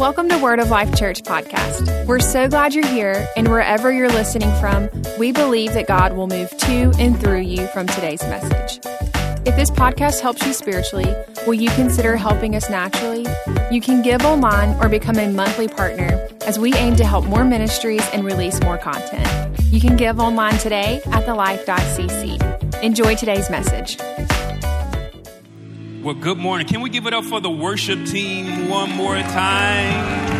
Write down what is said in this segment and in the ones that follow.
Welcome to Word of Life Church podcast. We're so glad you're here, and wherever you're listening from, we believe that God will move to and through you from today's message. If this podcast helps you spiritually, will you consider helping us naturally? You can give online or become a monthly partner as we aim to help more ministries and release more content. You can give online today at thelife.cc. Enjoy today's message. Well, good morning. Can we give it up for the worship team one more time?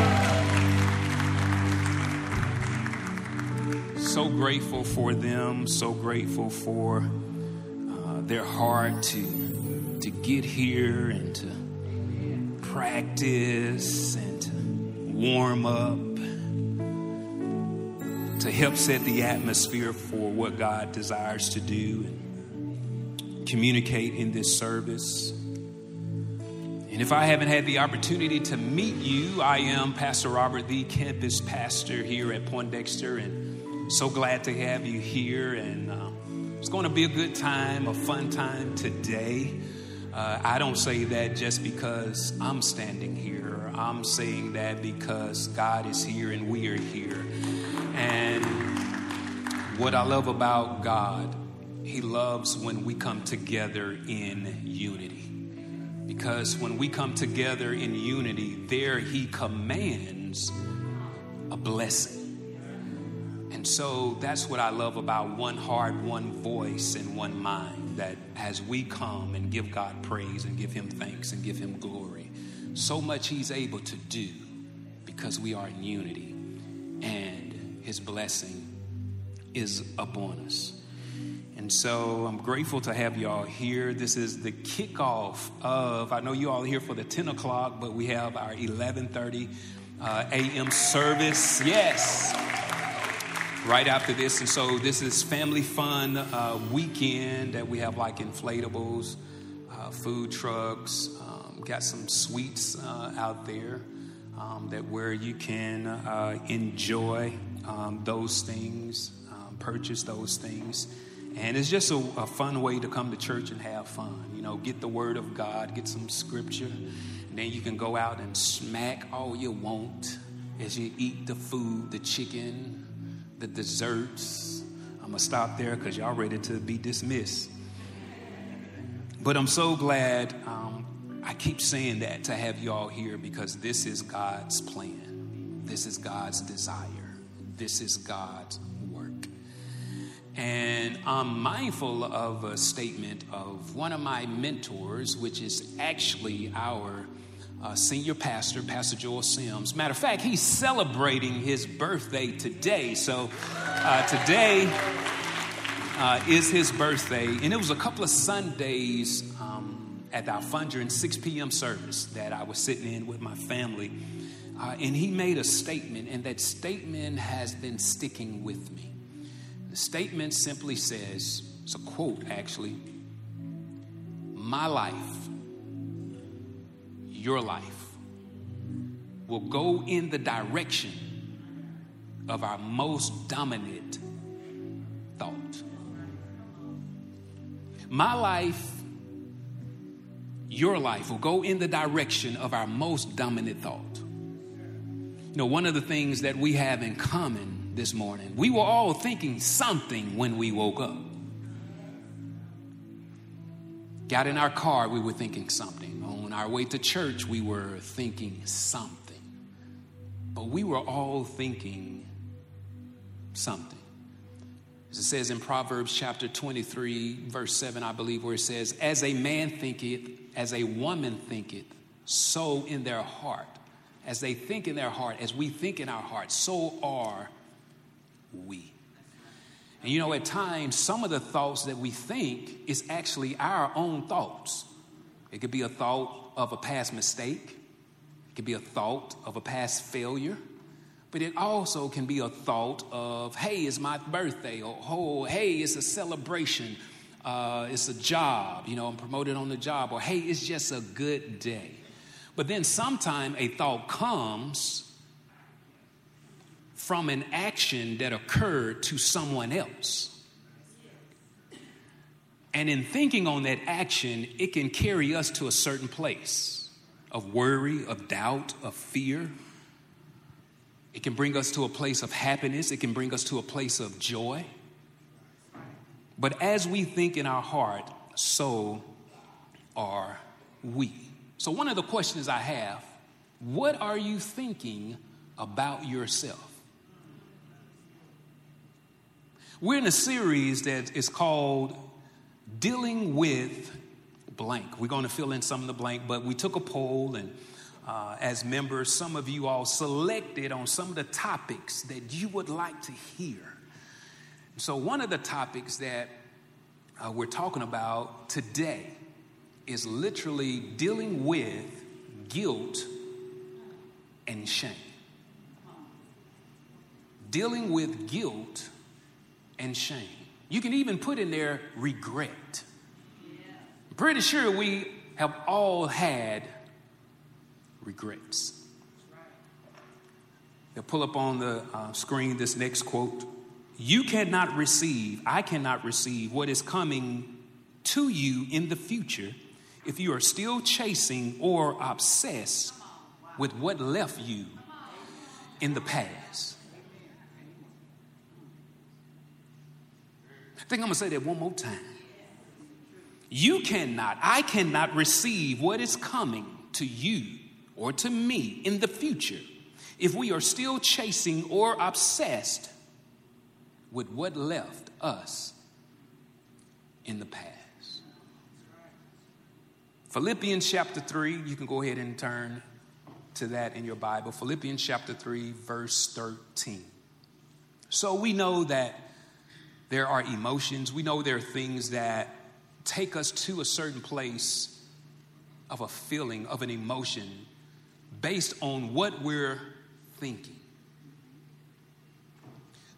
So grateful for them, so grateful for uh, their heart to, to get here and to practice and to warm up, to help set the atmosphere for what God desires to do and communicate in this service. And if I haven't had the opportunity to meet you, I am Pastor Robert, the campus pastor here at Poindexter, and so glad to have you here. And uh, it's going to be a good time, a fun time today. Uh, I don't say that just because I'm standing here. I'm saying that because God is here and we are here. And what I love about God, He loves when we come together in unity because when we come together in unity, there He commands a blessing. And so that's what I love about one heart, one voice, and one mind. That as we come and give God praise and give Him thanks and give Him glory, so much He's able to do because we are in unity and His blessing is upon us. And so I'm grateful to have y'all here. This is the kickoff of, I know you all are here for the 10 o'clock, but we have our 1130 uh, a.m. service. Yes. Right after this. And so this is family fun uh, weekend that we have like inflatables, uh, food trucks, um, got some sweets uh, out there um, that where you can uh, enjoy um, those things, um, purchase those things. And it's just a, a, fun way to come to church and have fun. You know, get the word of God, get some scripture, and then you can go out and smack all you want as you eat the food, the chicken, the desserts. I'm going to stop there because y'all ready to be dismissed. But I'm so glad um, I keep saying that to have y'all here because this is God's plan. This is God's desire. This is God's and I'm mindful of a statement of one of my mentors, which is actually our uh, senior pastor, Pastor Joel Sims. Matter of fact, he's celebrating his birthday today. So uh, today uh, is his birthday. And it was a couple of Sundays um, at our Fundra 6 p.m. service that I was sitting in with my family. Uh, and he made a statement, and that statement has been sticking with me. The statement simply says it's a quote actually My life, your life, will go in the direction of our most dominant thought. My life, your life will go in the direction of our most dominant thought. You know, one of the things that we have in common this morning. We were all thinking something when we woke up. Got in our car, we were thinking something. On our way to church, we were thinking something. But we were all thinking something. As it says in Proverbs chapter 23, verse 7, I believe, where it says, As a man thinketh, as a woman thinketh, so in their heart. As they think in their heart, as we think in our heart, so are we. And you know, at times, some of the thoughts that we think is actually our own thoughts. It could be a thought of a past mistake, it could be a thought of a past failure, but it also can be a thought of, hey, it's my birthday, or oh, hey, it's a celebration, uh, it's a job, you know, I'm promoted on the job, or hey, it's just a good day. But then sometime a thought comes from an action that occurred to someone else. And in thinking on that action, it can carry us to a certain place of worry, of doubt, of fear. It can bring us to a place of happiness. It can bring us to a place of joy. But as we think in our heart, so are we. So, one of the questions I have what are you thinking about yourself? We're in a series that is called Dealing with Blank. We're going to fill in some of the blank, but we took a poll, and uh, as members, some of you all selected on some of the topics that you would like to hear. So, one of the topics that uh, we're talking about today is literally dealing with guilt and shame. Dealing with guilt and shame. You can even put in there regret. Pretty sure we have all had regrets. They'll pull up on the uh, screen this next quote. You cannot receive, I cannot receive what is coming to you in the future if you are still chasing or obsessed with what left you in the past. Think I'm gonna say that one more time. You cannot, I cannot receive what is coming to you or to me in the future if we are still chasing or obsessed with what left us in the past. Philippians chapter 3, you can go ahead and turn to that in your Bible. Philippians chapter 3, verse 13. So we know that there are emotions, we know there are things that take us to a certain place of a feeling, of an emotion, based on what we're thinking.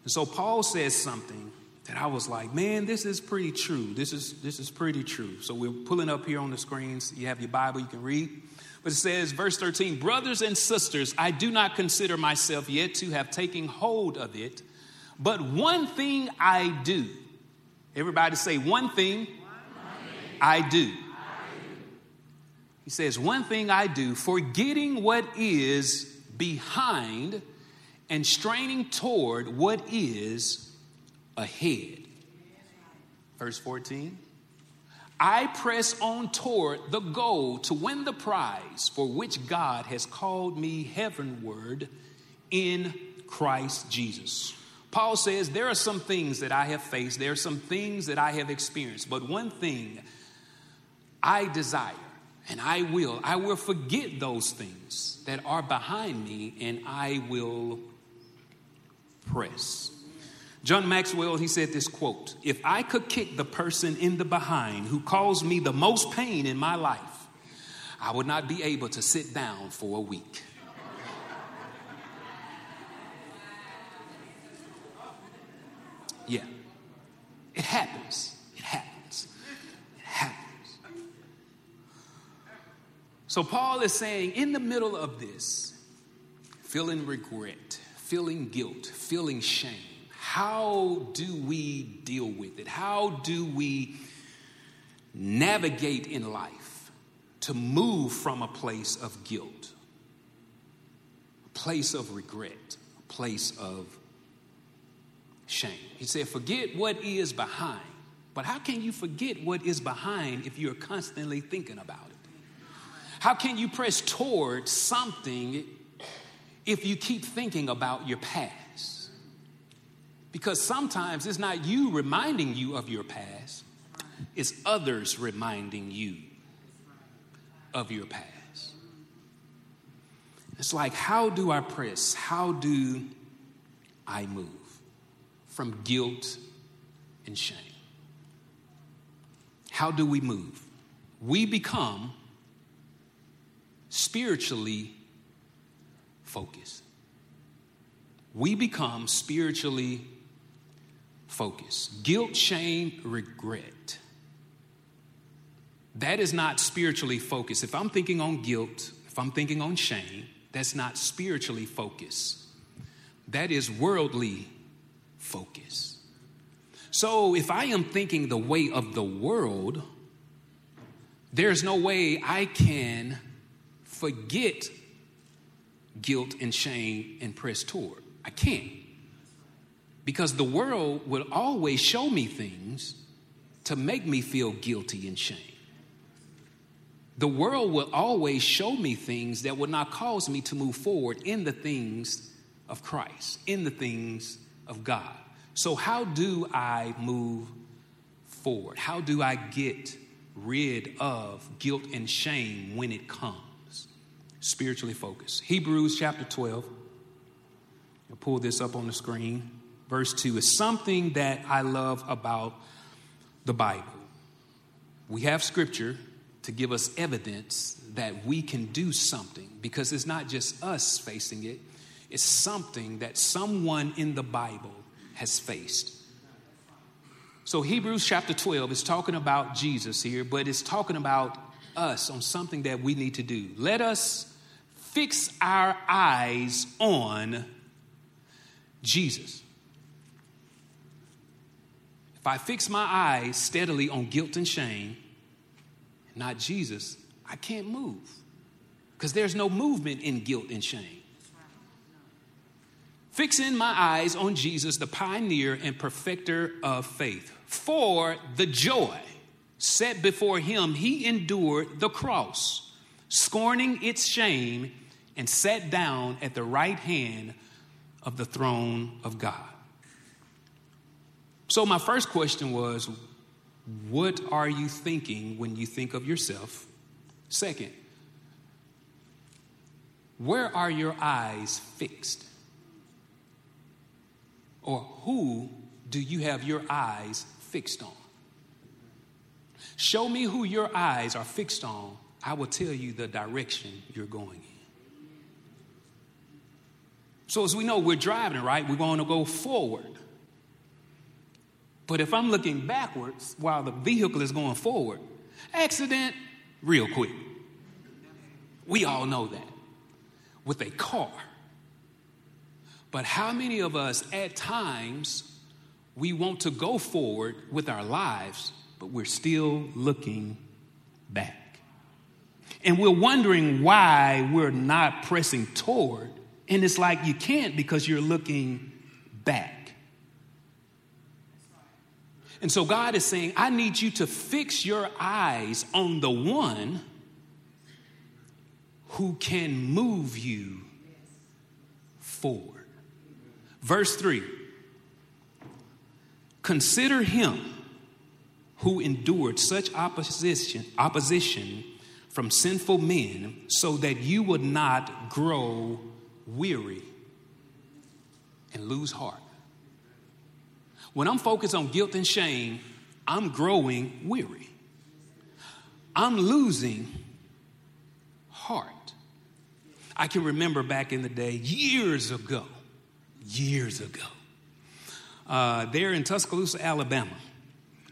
And so Paul says something that I was like, man, this is pretty true. This is this is pretty true. So we're pulling up here on the screens. You have your Bible, you can read. But it says, verse 13, brothers and sisters, I do not consider myself yet to have taken hold of it, but one thing I do. Everybody say, one thing, one thing. I, do. I do. He says, one thing I do, forgetting what is behind and straining toward what is ahead. Verse 14 I press on toward the goal to win the prize for which God has called me heavenward in Christ Jesus. Paul says, There are some things that I have faced, there are some things that I have experienced, but one thing I desire, and I will, I will forget those things that are behind me, and I will press. John Maxwell, he said this quote If I could kick the person in the behind who caused me the most pain in my life, I would not be able to sit down for a week. Yeah, it happens. It happens. It happens. So, Paul is saying, in the middle of this, feeling regret, feeling guilt, feeling shame how do we deal with it? How do we navigate in life to move from a place of guilt, a place of regret, a place of shame? He said, Forget what is behind. But how can you forget what is behind if you're constantly thinking about it? How can you press toward something if you keep thinking about your past? Because sometimes it's not you reminding you of your past, it's others reminding you of your past. It's like, how do I press? How do I move from guilt and shame? How do we move? We become spiritually focused. We become spiritually focused. Guilt, shame, regret. That is not spiritually focused. If I'm thinking on guilt, if I'm thinking on shame, that's not spiritually focused. That is worldly focus. So if I am thinking the way of the world, there's no way I can forget guilt and shame and press toward. I can't. Because the world will always show me things to make me feel guilty and shame. The world will always show me things that will not cause me to move forward in the things of Christ, in the things of God. So, how do I move forward? How do I get rid of guilt and shame when it comes? Spiritually focused. Hebrews chapter 12. I'll pull this up on the screen. Verse 2 is something that I love about the Bible. We have scripture to give us evidence that we can do something because it's not just us facing it, it's something that someone in the Bible has faced. So, Hebrews chapter 12 is talking about Jesus here, but it's talking about us on something that we need to do. Let us fix our eyes on Jesus. If I fix my eyes steadily on guilt and shame, not Jesus, I can't move because there's no movement in guilt and shame. Fixing my eyes on Jesus, the pioneer and perfecter of faith. For the joy set before him, he endured the cross, scorning its shame, and sat down at the right hand of the throne of God. So, my first question was what are you thinking when you think of yourself? Second, where are your eyes fixed? Or who do you have your eyes fixed on? Show me who your eyes are fixed on. I will tell you the direction you're going in. So, as we know, we're driving, right? We're going to go forward. But if I'm looking backwards while the vehicle is going forward, accident real quick. We all know that with a car. But how many of us at times we want to go forward with our lives, but we're still looking back? And we're wondering why we're not pressing toward. And it's like you can't because you're looking back. And so God is saying, I need you to fix your eyes on the one who can move you forward. Verse 3 Consider him who endured such opposition, opposition from sinful men so that you would not grow weary and lose heart. When I'm focused on guilt and shame, I'm growing weary. I'm losing heart. I can remember back in the day, years ago, years ago, uh, there in Tuscaloosa, Alabama.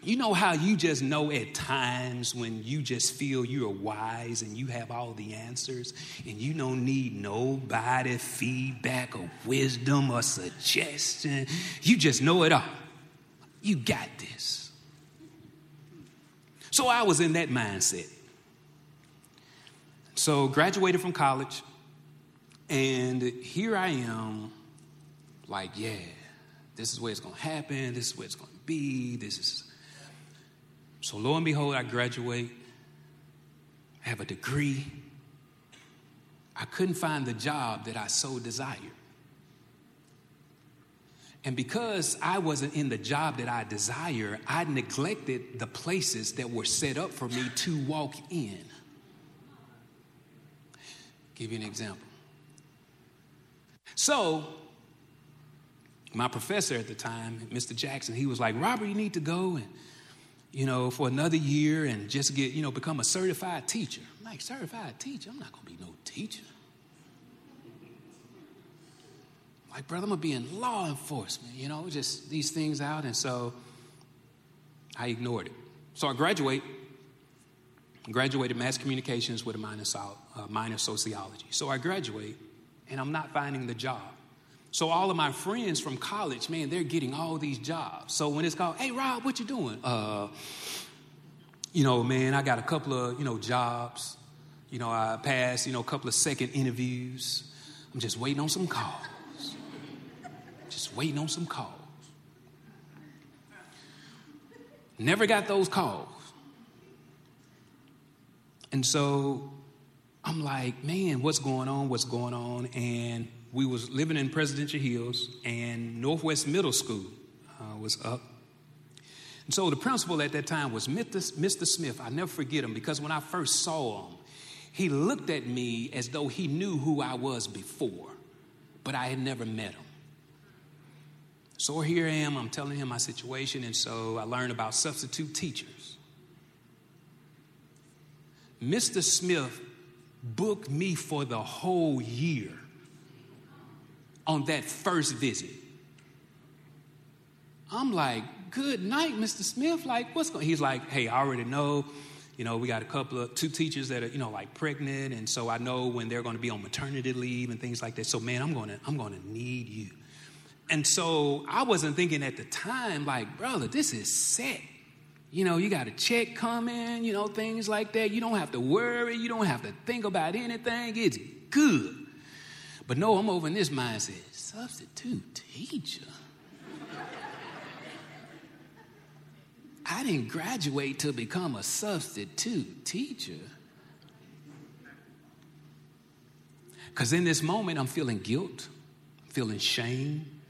You know how you just know at times when you just feel you're wise and you have all the answers and you don't need nobody feedback or wisdom or suggestion. You just know it all. You got this. So I was in that mindset. So graduated from college, and here I am, like, yeah, this is where it's gonna happen, this is where it's gonna be, this is. So lo and behold, I graduate, I have a degree. I couldn't find the job that I so desired. And because I wasn't in the job that I desire, I neglected the places that were set up for me to walk in. Give you an example. So, my professor at the time, Mr. Jackson, he was like, Robert, you need to go and, you know, for another year and just get, you know, become a certified teacher. I'm like, certified teacher? I'm not going to be no teacher. like, brother, I'm gonna be in law enforcement, you know, just these things out. And so I ignored it. So I graduate, graduated mass communications with a minor, uh, minor sociology. So I graduate, and I'm not finding the job. So all of my friends from college, man, they're getting all these jobs. So when it's called, hey Rob, what you doing? Uh, you know, man, I got a couple of, you know, jobs. You know, I passed, you know, a couple of second interviews. I'm just waiting on some calls. Just waiting on some calls. Never got those calls. And so I'm like, man, what's going on? What's going on? And we was living in Presidential Hills, and Northwest Middle School uh, was up. And so the principal at that time was Mr. Smith. I never forget him because when I first saw him, he looked at me as though he knew who I was before, but I had never met him. So here I am, I'm telling him my situation, and so I learned about substitute teachers. Mr. Smith booked me for the whole year on that first visit. I'm like, good night, Mr. Smith. Like, what's going He's like, hey, I already know. You know, we got a couple of two teachers that are, you know, like pregnant, and so I know when they're going to be on maternity leave and things like that. So, man, I'm gonna, I'm gonna need you. And so I wasn't thinking at the time, like, brother, this is set. You know, you got a check coming, you know, things like that. You don't have to worry. You don't have to think about anything. It's good. But no, I'm over in this mindset. Substitute teacher. I didn't graduate to become a substitute teacher. Because in this moment, I'm feeling guilt, feeling shame,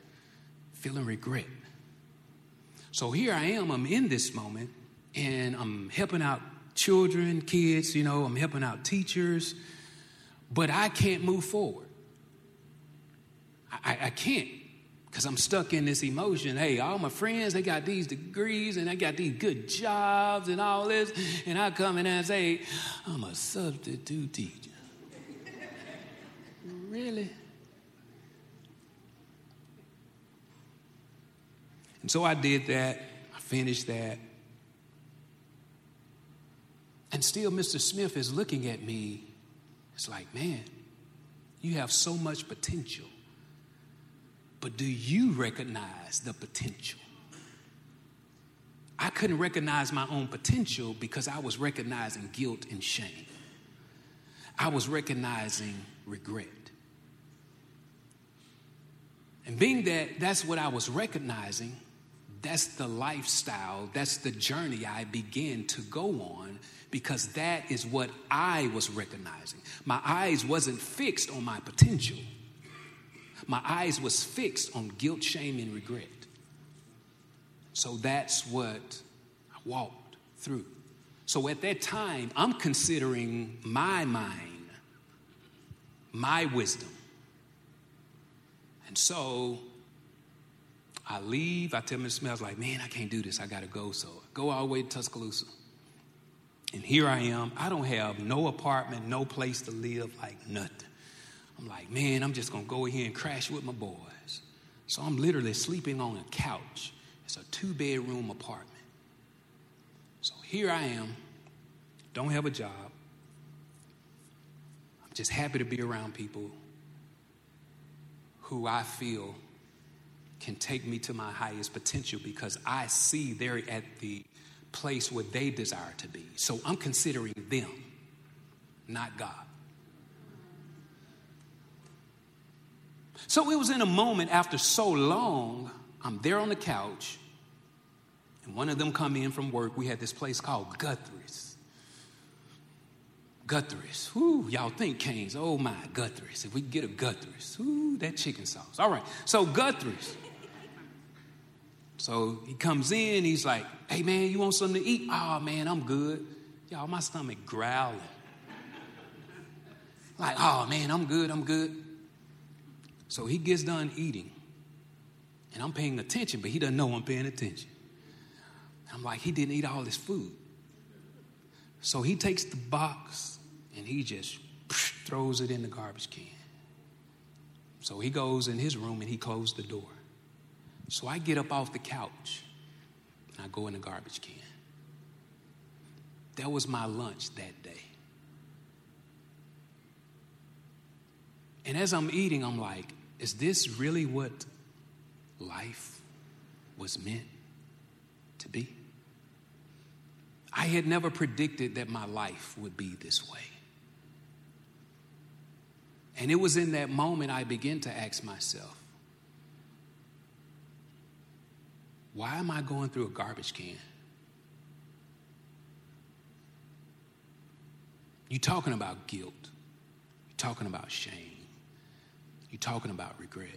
feeling regret. So here I am, I'm in this moment, and I'm helping out children, kids, you know, I'm helping out teachers, but I can't move forward. I, I can't because I'm stuck in this emotion. Hey, all my friends, they got these degrees and they got these good jobs and all this, and I come in and say, I'm a substitute teacher. really? And so I did that. I finished that. And still, Mr. Smith is looking at me. It's like, man, you have so much potential. But do you recognize the potential? I couldn't recognize my own potential because I was recognizing guilt and shame. I was recognizing regret. And being that that's what I was recognizing, that's the lifestyle, that's the journey I began to go on because that is what I was recognizing. My eyes wasn't fixed on my potential. My eyes was fixed on guilt, shame and regret. So that's what I walked through. So at that time, I'm considering my mind, my wisdom. And so I leave. I tell Miss was like, man, I can't do this. I got to go. So I go all the way to Tuscaloosa. And here I am. I don't have no apartment, no place to live, like nothing. I'm like, man, I'm just going to go here and crash with my boys. So I'm literally sleeping on a couch. It's a two bedroom apartment. So here I am, don't have a job. I'm just happy to be around people who I feel can take me to my highest potential because I see they're at the place where they desire to be. So I'm considering them, not God. So it was in a moment after so long, I'm there on the couch, and one of them come in from work. We had this place called Guthrie's. Guthrie's. Whoo, y'all think Canes. Oh my, Guthrie's. If we get a Guthrie's. Ooh, that chicken sauce. All right, so Guthrie's. So he comes in, he's like, hey man, you want something to eat? Oh man, I'm good. Y'all, my stomach growling. Like, oh man, I'm good, I'm good. So he gets done eating. And I'm paying attention, but he doesn't know I'm paying attention. I'm like, he didn't eat all this food. So he takes the box and he just throws it in the garbage can. So he goes in his room and he closed the door. So I get up off the couch and I go in the garbage can. That was my lunch that day. And as I'm eating, I'm like, is this really what life was meant to be? I had never predicted that my life would be this way. And it was in that moment I began to ask myself, why am I going through a garbage can? You're talking about guilt. You're talking about shame. You're talking about regret.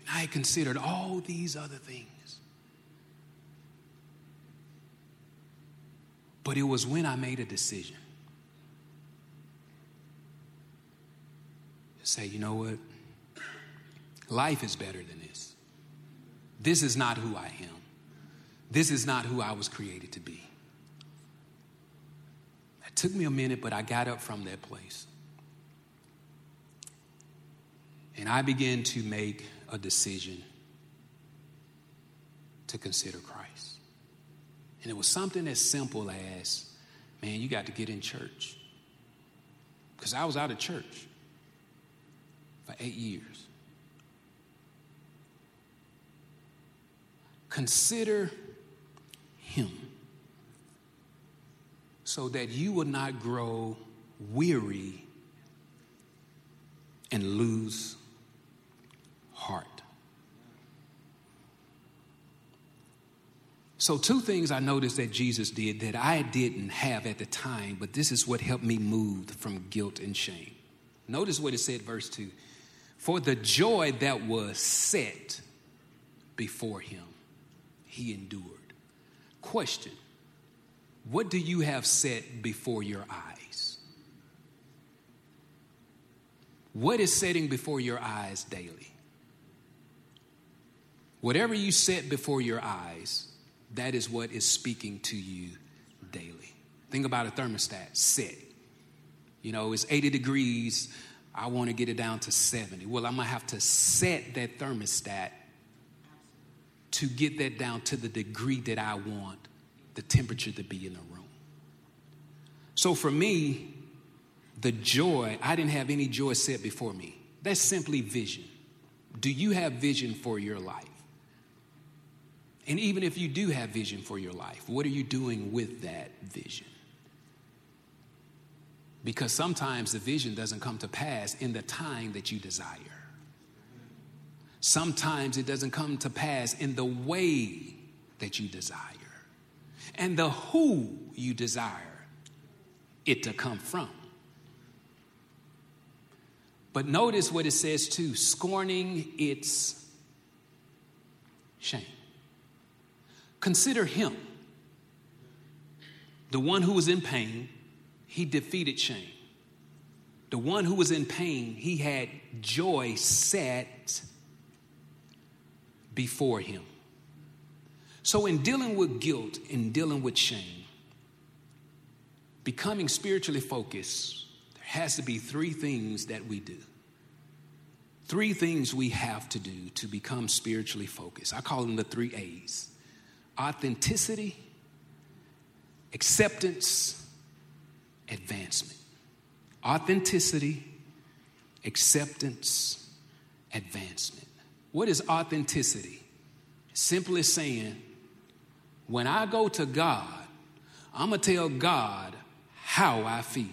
And I considered all these other things. But it was when I made a decision to say, you know what? Life is better than this. This is not who I am. This is not who I was created to be. Took me a minute, but I got up from that place. And I began to make a decision to consider Christ. And it was something as simple as, man, you got to get in church. Because I was out of church for eight years. Consider Him so that you will not grow weary and lose heart. So, two things I noticed that Jesus did that I didn't have at the time, but this is what helped me move from guilt and shame. Notice what it said, verse 2 For the joy that was set before him, he endured. Question What do you have set before your eyes? What is setting before your eyes daily? Whatever you set before your eyes, that is what is speaking to you daily. Think about a thermostat, set. You know, it's 80 degrees. I want to get it down to 70. Well, I'm going to have to set that thermostat to get that down to the degree that I want the temperature to be in the room. So for me, the joy, I didn't have any joy set before me. That's simply vision. Do you have vision for your life? And even if you do have vision for your life, what are you doing with that vision? Because sometimes the vision doesn't come to pass in the time that you desire. Sometimes it doesn't come to pass in the way that you desire. And the who you desire it to come from. But notice what it says too scorning its shame. Consider him, the one who was in pain, he defeated shame. The one who was in pain, he had joy set before him. So, in dealing with guilt, in dealing with shame, becoming spiritually focused, there has to be three things that we do. Three things we have to do to become spiritually focused. I call them the three A's authenticity, acceptance, advancement. Authenticity, acceptance, advancement. What is authenticity? Simply saying, when I go to God, I'm going to tell God how I feel.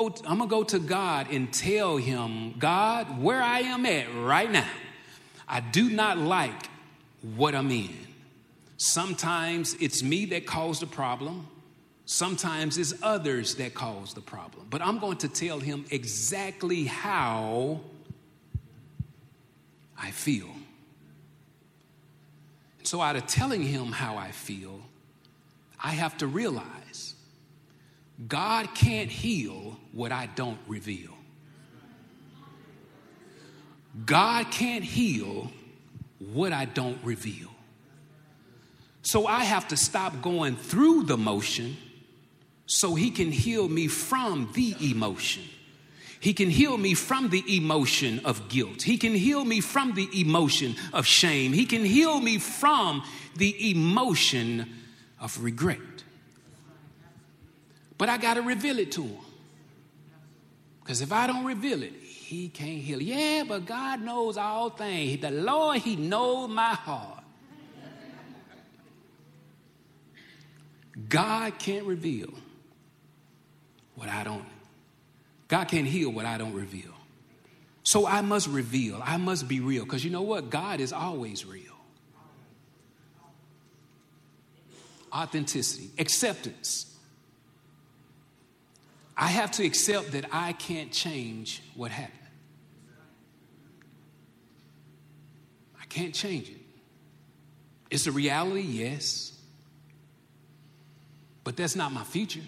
I'm going to go to God and tell him, God, where I am at right now, I do not like what I'm in. Sometimes it's me that caused the problem. Sometimes it's others that cause the problem. But I'm going to tell him exactly how I feel. So, out of telling him how I feel, I have to realize God can't heal what I don't reveal. God can't heal what I don't reveal. So I have to stop going through the motion so he can heal me from the emotion. He can heal me from the emotion of guilt. He can heal me from the emotion of shame. He can heal me from the emotion of regret. But I got to reveal it to him. Because if I don't reveal it, he can't heal. Yeah, but God knows all things. The Lord, He knows my heart. God can't reveal what I don't. God can't heal what I don't reveal. So I must reveal. I must be real. Because you know what? God is always real. Authenticity, acceptance. I have to accept that I can't change what happened. I can't change it. It's a reality, yes. But that's not my future.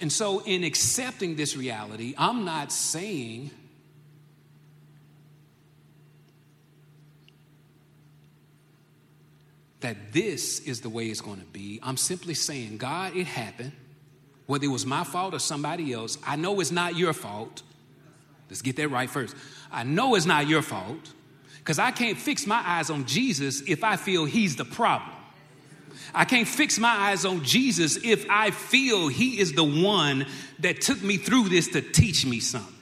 And so, in accepting this reality, I'm not saying that this is the way it's going to be. I'm simply saying, God, it happened. Whether it was my fault or somebody else, I know it's not your fault. Let's get that right first. I know it's not your fault because I can't fix my eyes on Jesus if I feel he's the problem. I can't fix my eyes on Jesus if I feel He is the one that took me through this to teach me something.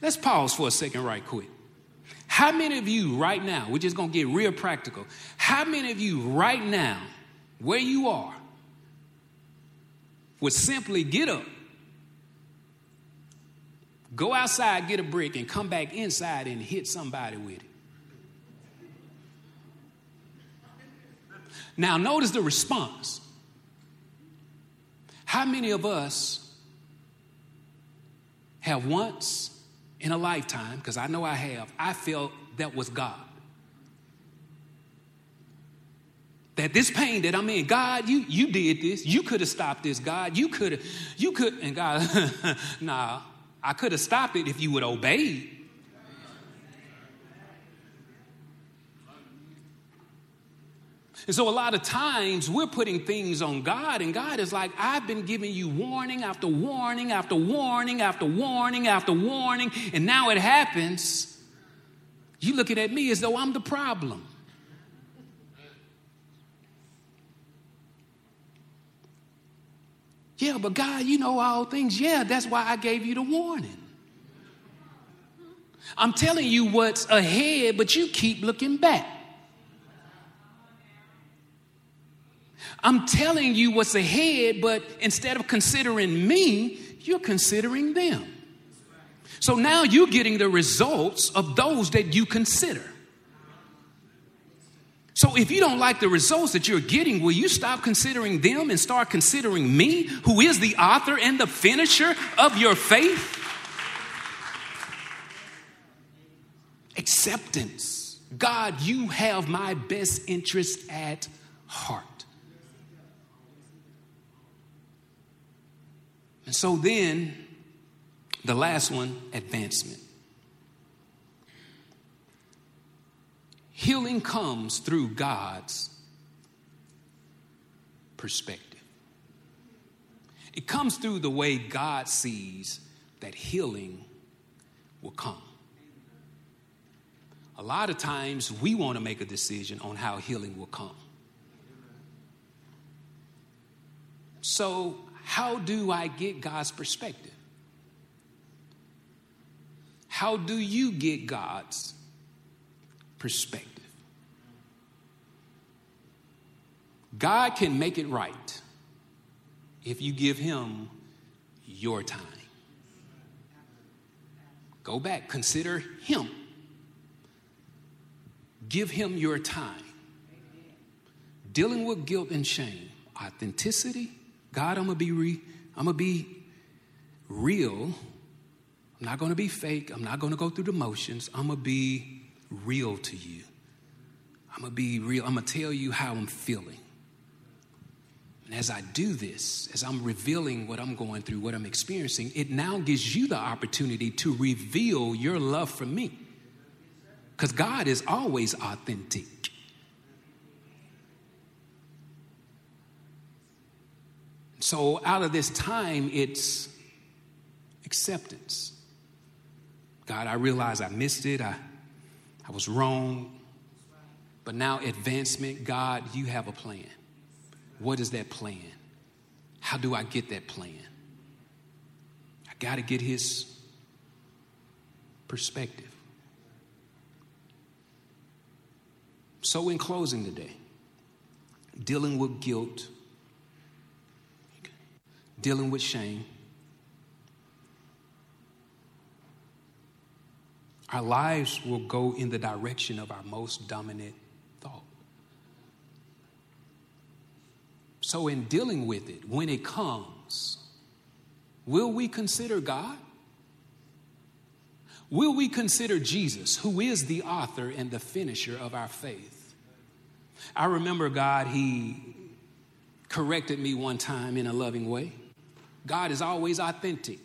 Let's pause for a second, right quick. How many of you right now, we're just gonna get real practical, how many of you right now, where you are, would simply get up, go outside, get a brick, and come back inside and hit somebody with it? Now, notice the response. How many of us have once in a lifetime, because I know I have, I felt that was God? That this pain that I'm in, God, you, you did this. You could have stopped this, God. You could have, you could, and God, nah, I could have stopped it if you would obey. And so, a lot of times, we're putting things on God, and God is like, I've been giving you warning after warning after warning after warning after warning, and now it happens. You looking at me as though I'm the problem. Yeah, but God, you know all things. Yeah, that's why I gave you the warning. I'm telling you what's ahead, but you keep looking back. I'm telling you what's ahead, but instead of considering me, you're considering them. So now you're getting the results of those that you consider. So if you don't like the results that you're getting, will you stop considering them and start considering me, who is the author and the finisher of your faith? Acceptance. God, you have my best interest at heart. And so then, the last one advancement. Healing comes through God's perspective. It comes through the way God sees that healing will come. A lot of times we want to make a decision on how healing will come. So how do I get God's perspective? How do you get God's perspective? God can make it right if you give Him your time. Go back, consider Him. Give Him your time. Dealing with guilt and shame, authenticity God, I'm gonna be re, I'm gonna be real. I'm not gonna be fake. I'm not gonna go through the motions. I'm gonna be real to you. I'm gonna be real. I'm gonna tell you how I'm feeling. And as I do this, as I'm revealing what I'm going through, what I'm experiencing, it now gives you the opportunity to reveal your love for me. Because God is always authentic. So, out of this time, it's acceptance. God, I realize I missed it. I, I was wrong. But now, advancement, God, you have a plan. What is that plan? How do I get that plan? I got to get His perspective. So, in closing today, dealing with guilt, dealing with shame, our lives will go in the direction of our most dominant thought. So, in dealing with it, when it comes, will we consider God? Will we consider Jesus, who is the author and the finisher of our faith? I remember God, He corrected me one time in a loving way. God is always authentic.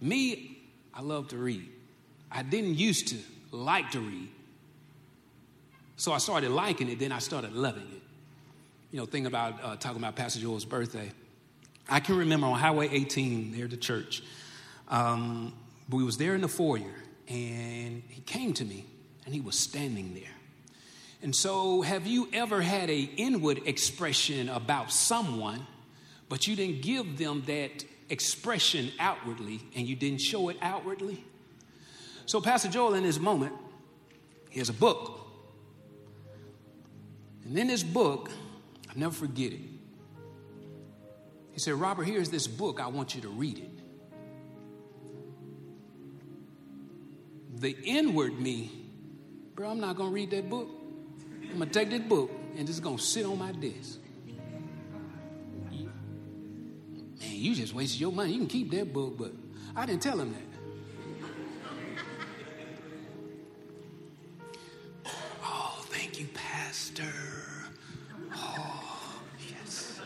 Me, I love to read. I didn't used to like to read. So I started liking it, then I started loving it. You know, thinking about uh, talking about Pastor Joel's birthday. I can remember on Highway 18 near the church. Um, we was there in the foyer, and he came to me and he was standing there. And so, have you ever had a inward expression about someone, but you didn't give them that expression outwardly and you didn't show it outwardly? So, Pastor Joel, in this moment, he has a book. And in this book, I'll never forget it. He said, Robert, here's this book. I want you to read it. the inward me, bro, I'm not going to read that book. I'm going to take that book and just going to sit on my desk. Man, you just wasted your money. You can keep that book, but I didn't tell him that. Oh, thank you, Pastor. Oh, yes.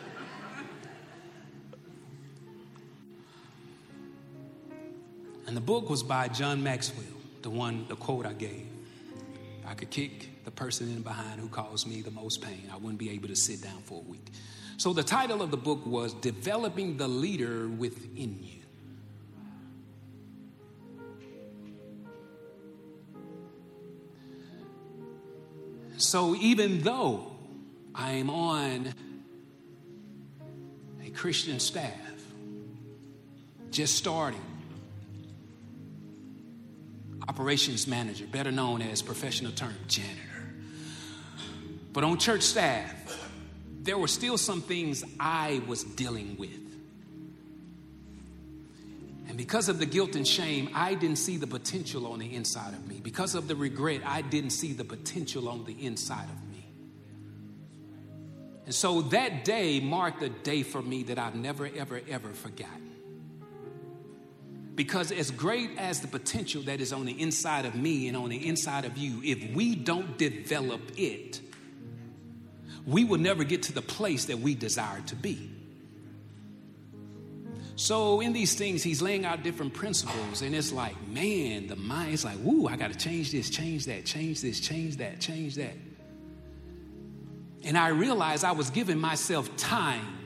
And the book was by John Maxwell the one, the quote I gave. I could kick the person in behind who caused me the most pain. I wouldn't be able to sit down for a week. So the title of the book was Developing the Leader Within You. So even though I am on a Christian staff, just starting, operations manager, better known as professional term janitor. But on church staff, there were still some things I was dealing with. And because of the guilt and shame, I didn't see the potential on the inside of me. Because of the regret, I didn't see the potential on the inside of me. And so that day marked a day for me that I've never, ever, ever forgotten. Because as great as the potential that is on the inside of me and on the inside of you, if we don't develop it, we will never get to the place that we desire to be. So, in these things, he's laying out different principles, and it's like, man, the mind is like, woo, I got to change this, change that, change this, change that, change that. And I realized I was giving myself time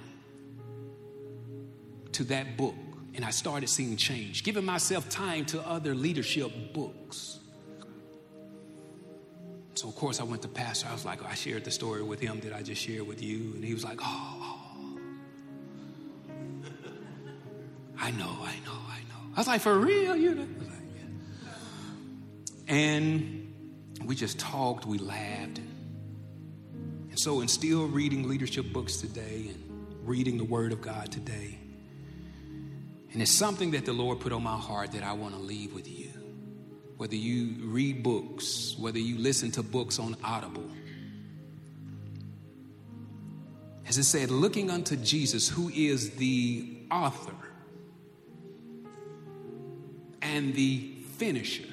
to that book and I started seeing change, giving myself time to other leadership books. So, of course, I went to Pastor. I was like, I shared the story with him that I just shared with you. And he was like, oh. I know, I know, I know. I was like, for real? You know? Like, yeah. And we just talked, we laughed. And so, in still reading leadership books today and reading the Word of God today, and it's something that the Lord put on my heart that I want to leave with you. Whether you read books, whether you listen to books on Audible. As it said, looking unto Jesus, who is the author and the finisher.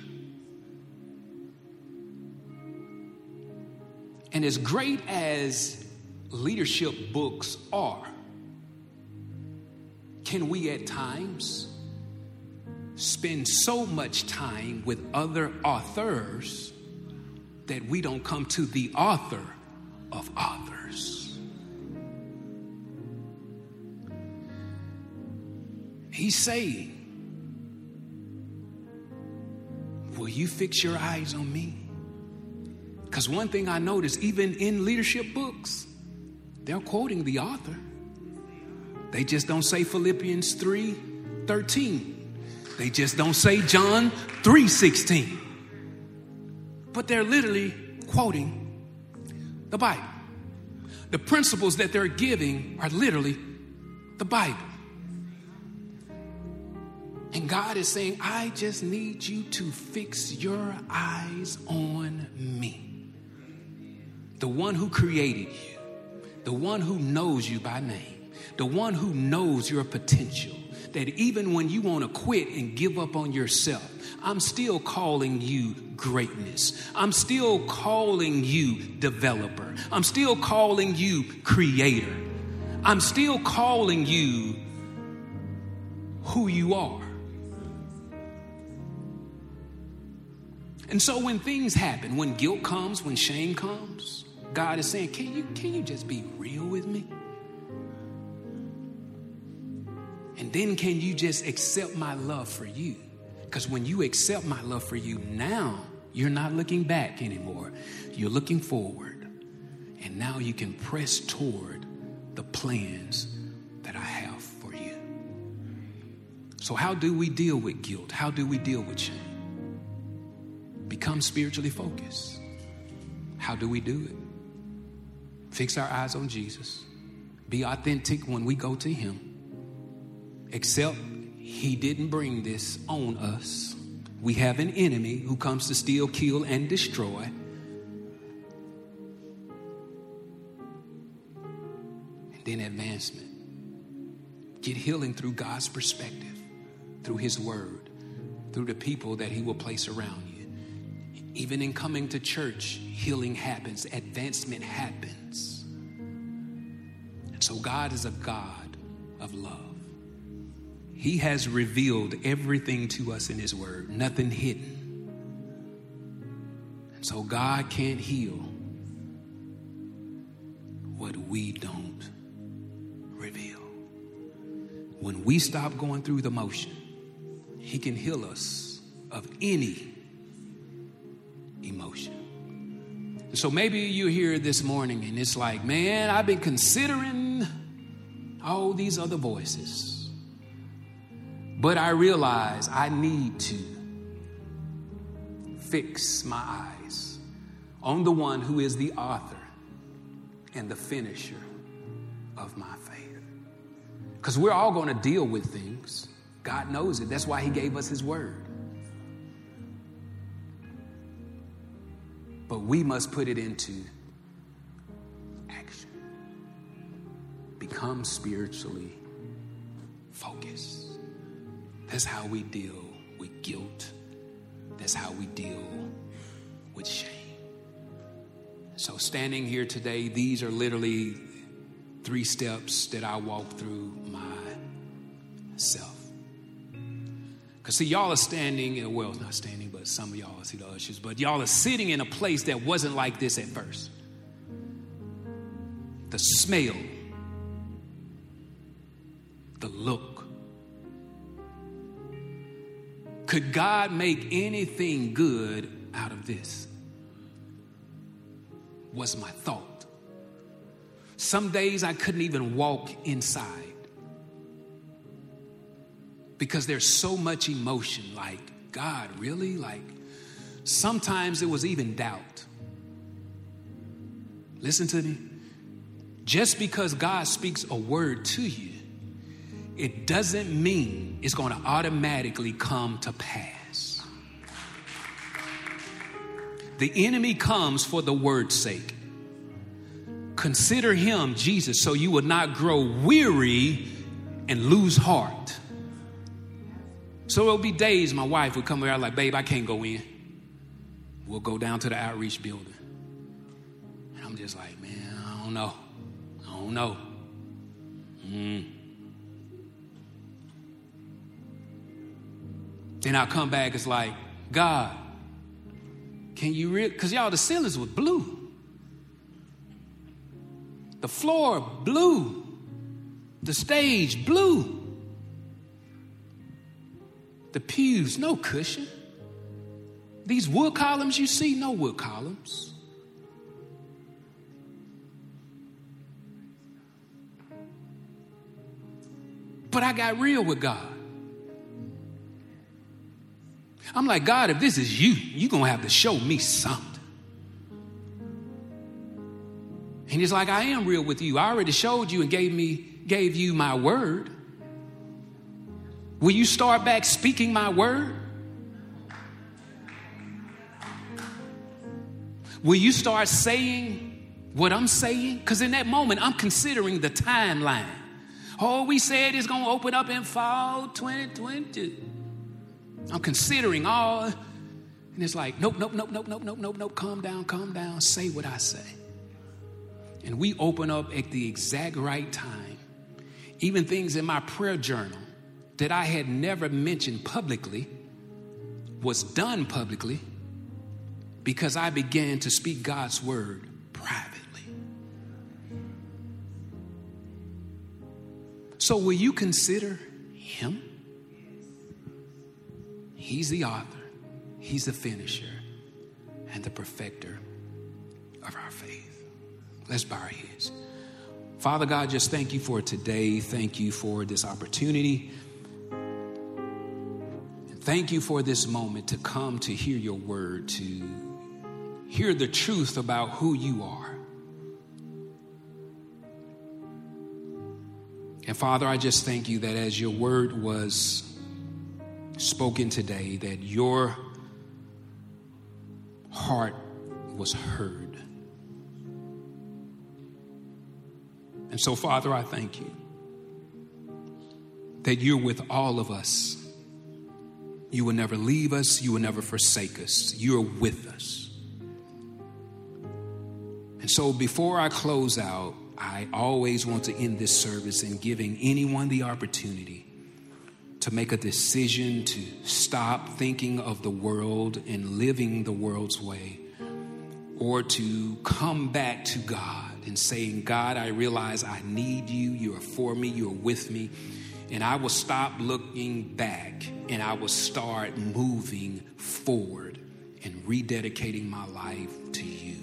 And as great as leadership books are, can we at times spend so much time with other authors that we don't come to the author of authors? He's saying, Will you fix your eyes on me? Because one thing I notice, even in leadership books, they're quoting the author. They just don't say Philippians 3 13. They just don't say John 3:16. But they're literally quoting the Bible. The principles that they're giving are literally the Bible. And God is saying, I just need you to fix your eyes on me. The one who created you, the one who knows you by name, the one who knows your potential. That even when you want to quit and give up on yourself, I'm still calling you greatness. I'm still calling you developer. I'm still calling you creator. I'm still calling you who you are. And so when things happen, when guilt comes, when shame comes, God is saying, Can you, can you just be real with me? And then can you just accept my love for you? Because when you accept my love for you, now you're not looking back anymore. You're looking forward. And now you can press toward the plans that I have for you. So, how do we deal with guilt? How do we deal with shame? Become spiritually focused. How do we do it? Fix our eyes on Jesus. Be authentic when we go to Him. Except He didn't bring this on us. We have an enemy who comes to steal, kill, and destroy. And then advancement. Get healing through God's perspective, through His Word, through the people that He will place around you. Even in coming to church, healing happens, advancement happens. And so God is a God of love. He has revealed everything to us in His Word, nothing hidden. And so God can't heal what we don't reveal. When we stop going through the motion, He can heal us of any emotion. So maybe you're here this morning and it's like, man, I've been considering all these other voices. But I realize I need to fix my eyes on the one who is the author and the finisher of my faith. Because we're all going to deal with things. God knows it. That's why He gave us His word. but we must put it into action. Become spiritually focused. That's how we deal with guilt. That's how we deal with shame. So, standing here today, these are literally three steps that I walk through myself. Because, see, y'all are standing, in, well, not standing, but some of y'all see the ushers, but y'all are sitting in a place that wasn't like this at first. The smell, the look. Could God make anything good out of this? Was my thought. Some days I couldn't even walk inside because there's so much emotion like, God, really? Like, sometimes it was even doubt. Listen to me. Just because God speaks a word to you, it doesn't mean it's going to automatically come to pass. The enemy comes for the word's sake. Consider him, Jesus, so you would not grow weary and lose heart. So it'll be days my wife would come here like, babe, I can't go in. We'll go down to the outreach building. And I'm just like, man, I don't know. I don't know. Mm. Then I'll come back, it's like, God, can you really? Because y'all, the ceilings were blue. The floor blue. The stage blue. The pews, no cushion. These wood columns you see, no wood columns. But I got real with God. I'm like, God, if this is you, you're going to have to show me something. And he's like, I am real with you. I already showed you and gave me gave you my word. Will you start back speaking my word? Will you start saying what I'm saying? Because in that moment, I'm considering the timeline. Oh, we said it's going to open up in fall 2020. I'm considering all, and it's like, nope, nope, nope, nope, nope, nope, nope, nope, calm down, calm down, say what I say. And we open up at the exact right time. Even things in my prayer journal that I had never mentioned publicly was done publicly because I began to speak God's word privately. So, will you consider Him? He's the author, He's the finisher, and the perfecter of our faith. Let's bow our heads. Father God, just thank you for today. Thank you for this opportunity. And thank you for this moment to come to hear your word, to hear the truth about who you are. And Father, I just thank you that as your word was spoken today, that your heart was heard. And so, Father, I thank you that you're with all of us. You will never leave us, you will never forsake us. You're with us. And so, before I close out, I always want to end this service in giving anyone the opportunity to make a decision to stop thinking of the world and living the world's way, or to come back to God and saying, God, I realize I need you. You are for me, you're with me. And I will stop looking back and I will start moving forward and rededicating my life to you.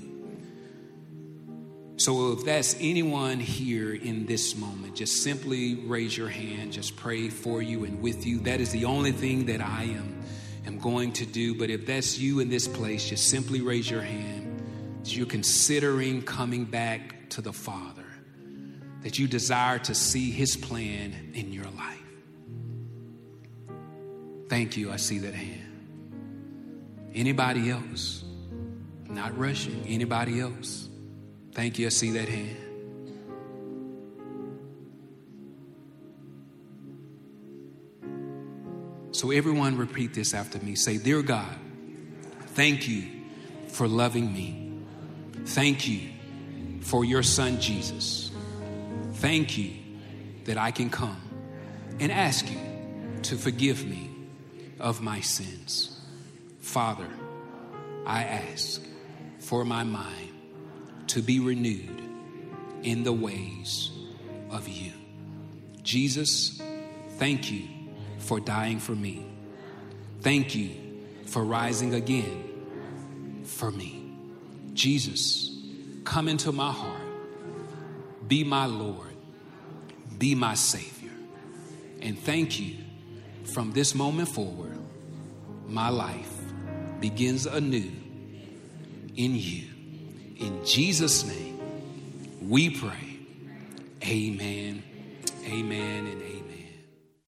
So, if that's anyone here in this moment, just simply raise your hand, just pray for you and with you. That is the only thing that I am, am going to do. But if that's you in this place, just simply raise your hand as you're considering coming back to the Father, that you desire to see His plan in your life. Thank you. I see that hand. Anybody else? Not rushing. Anybody else? Thank you. I see that hand. So, everyone, repeat this after me. Say, Dear God, thank you for loving me. Thank you for your son, Jesus. Thank you that I can come and ask you to forgive me of my sins. Father, I ask for my mind to be renewed in the ways of you. Jesus, thank you for dying for me. Thank you for rising again for me. Jesus, come into my heart. Be my Lord. Be my Savior. And thank you from this moment forward, my life begins anew in you. In Jesus' name, we pray. Amen, amen, and amen.